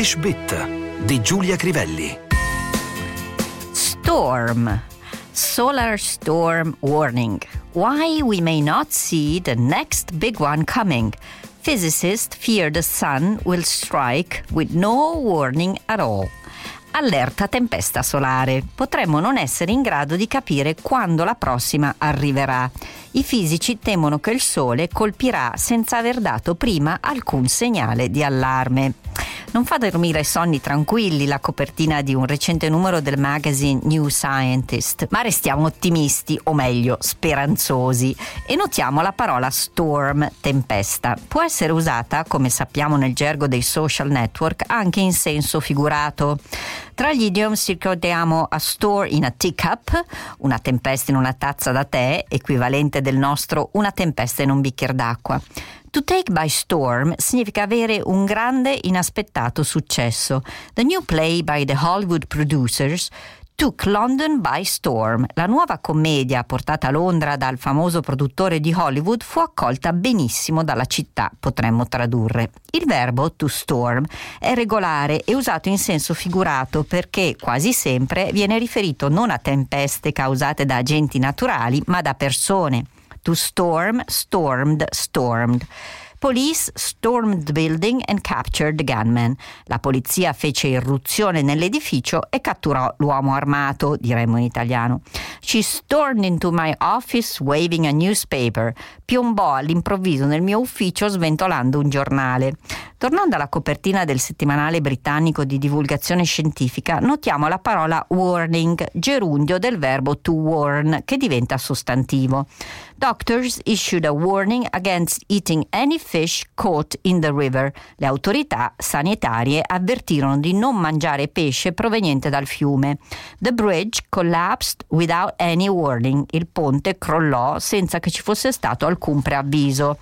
English Bit di Giulia Crivelli. Storm. Solar storm warning. Why we may not see the next big one coming. Physicists fear the sun will strike with no warning at all. Allerta tempesta solare. Potremmo non essere in grado di capire quando la prossima arriverà. I fisici temono che il Sole colpirà senza aver dato prima alcun segnale di allarme. Non fa dormire sonni tranquilli la copertina di un recente numero del magazine New Scientist, ma restiamo ottimisti, o meglio, speranzosi, e notiamo la parola storm, tempesta. Può essere usata, come sappiamo nel gergo dei social network, anche in senso figurato. Tra gli idioms ricordiamo a store in a teacup, una tempesta in una tazza da tè, equivalente del nostro una tempesta in un bicchiere d'acqua. To take by storm significa avere un grande inaspettato successo. The new play by the Hollywood producers Took London by Storm. La nuova commedia portata a Londra dal famoso produttore di Hollywood fu accolta benissimo dalla città, potremmo tradurre. Il verbo to storm è regolare e usato in senso figurato perché quasi sempre viene riferito non a tempeste causate da agenti naturali, ma da persone. To storm, stormed, stormed. Police stormed the building and captured the gunman. La polizia fece irruzione nell'edificio e catturò l'uomo armato, diremmo in italiano. She stormed into my office waving a newspaper. Piombò all'improvviso nel mio ufficio sventolando un giornale. Tornando alla copertina del settimanale britannico di divulgazione scientifica, notiamo la parola warning, gerundio del verbo to warn, che diventa sostantivo. Doctors issued a warning against eating any fish caught in the river. Le autorità sanitarie avvertirono di non mangiare pesce proveniente dal fiume. The bridge collapsed without any warning. Il ponte crollò senza che ci fosse stato alcun preavviso.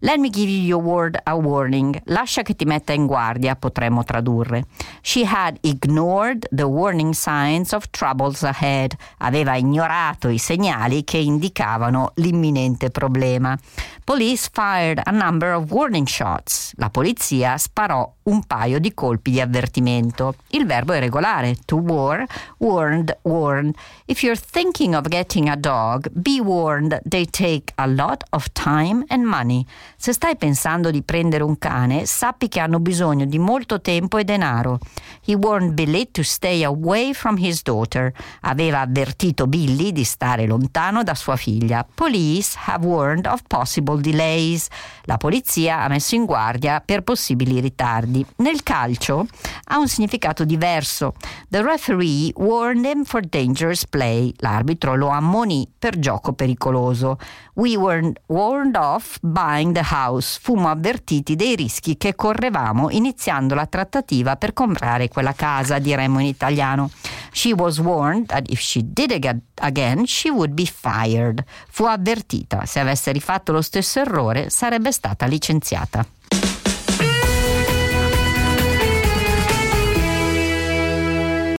Let me give you your word a warning. Lascia che ti metta in guardia, potremmo tradurre. She had ignored the warning signs of troubles ahead. Aveva ignorato i segnali che indicavano l'imminente problema. Police fired a number of warning shots. La polizia sparò un paio di colpi di avvertimento. Il verbo è regolare. To war, warned, warned. If you're thinking of getting a dog, be warned they take a lot of time and money. Se stai pensando di prendere un cane, sappi che hanno bisogno di molto tempo e denaro. He warned Billy to stay away from his daughter. Aveva avvertito Billy di stare lontano da sua figlia. Police have warned of possible delays. La polizia ha messo in guardia per possibili ritardi. Nel calcio ha un significato diverso. The referee warned him for dangerous play. L'arbitro lo ammonì per gioco pericoloso. We were warned off buying the house. Fummo avvertiti dei rischi che correvamo iniziando la trattativa per comprare quella casa, diremmo in italiano. She was warned that if she did it again, she would be fired. Fu avvertita, se avesse rifatto lo stesso errore, sarebbe stata licenziata.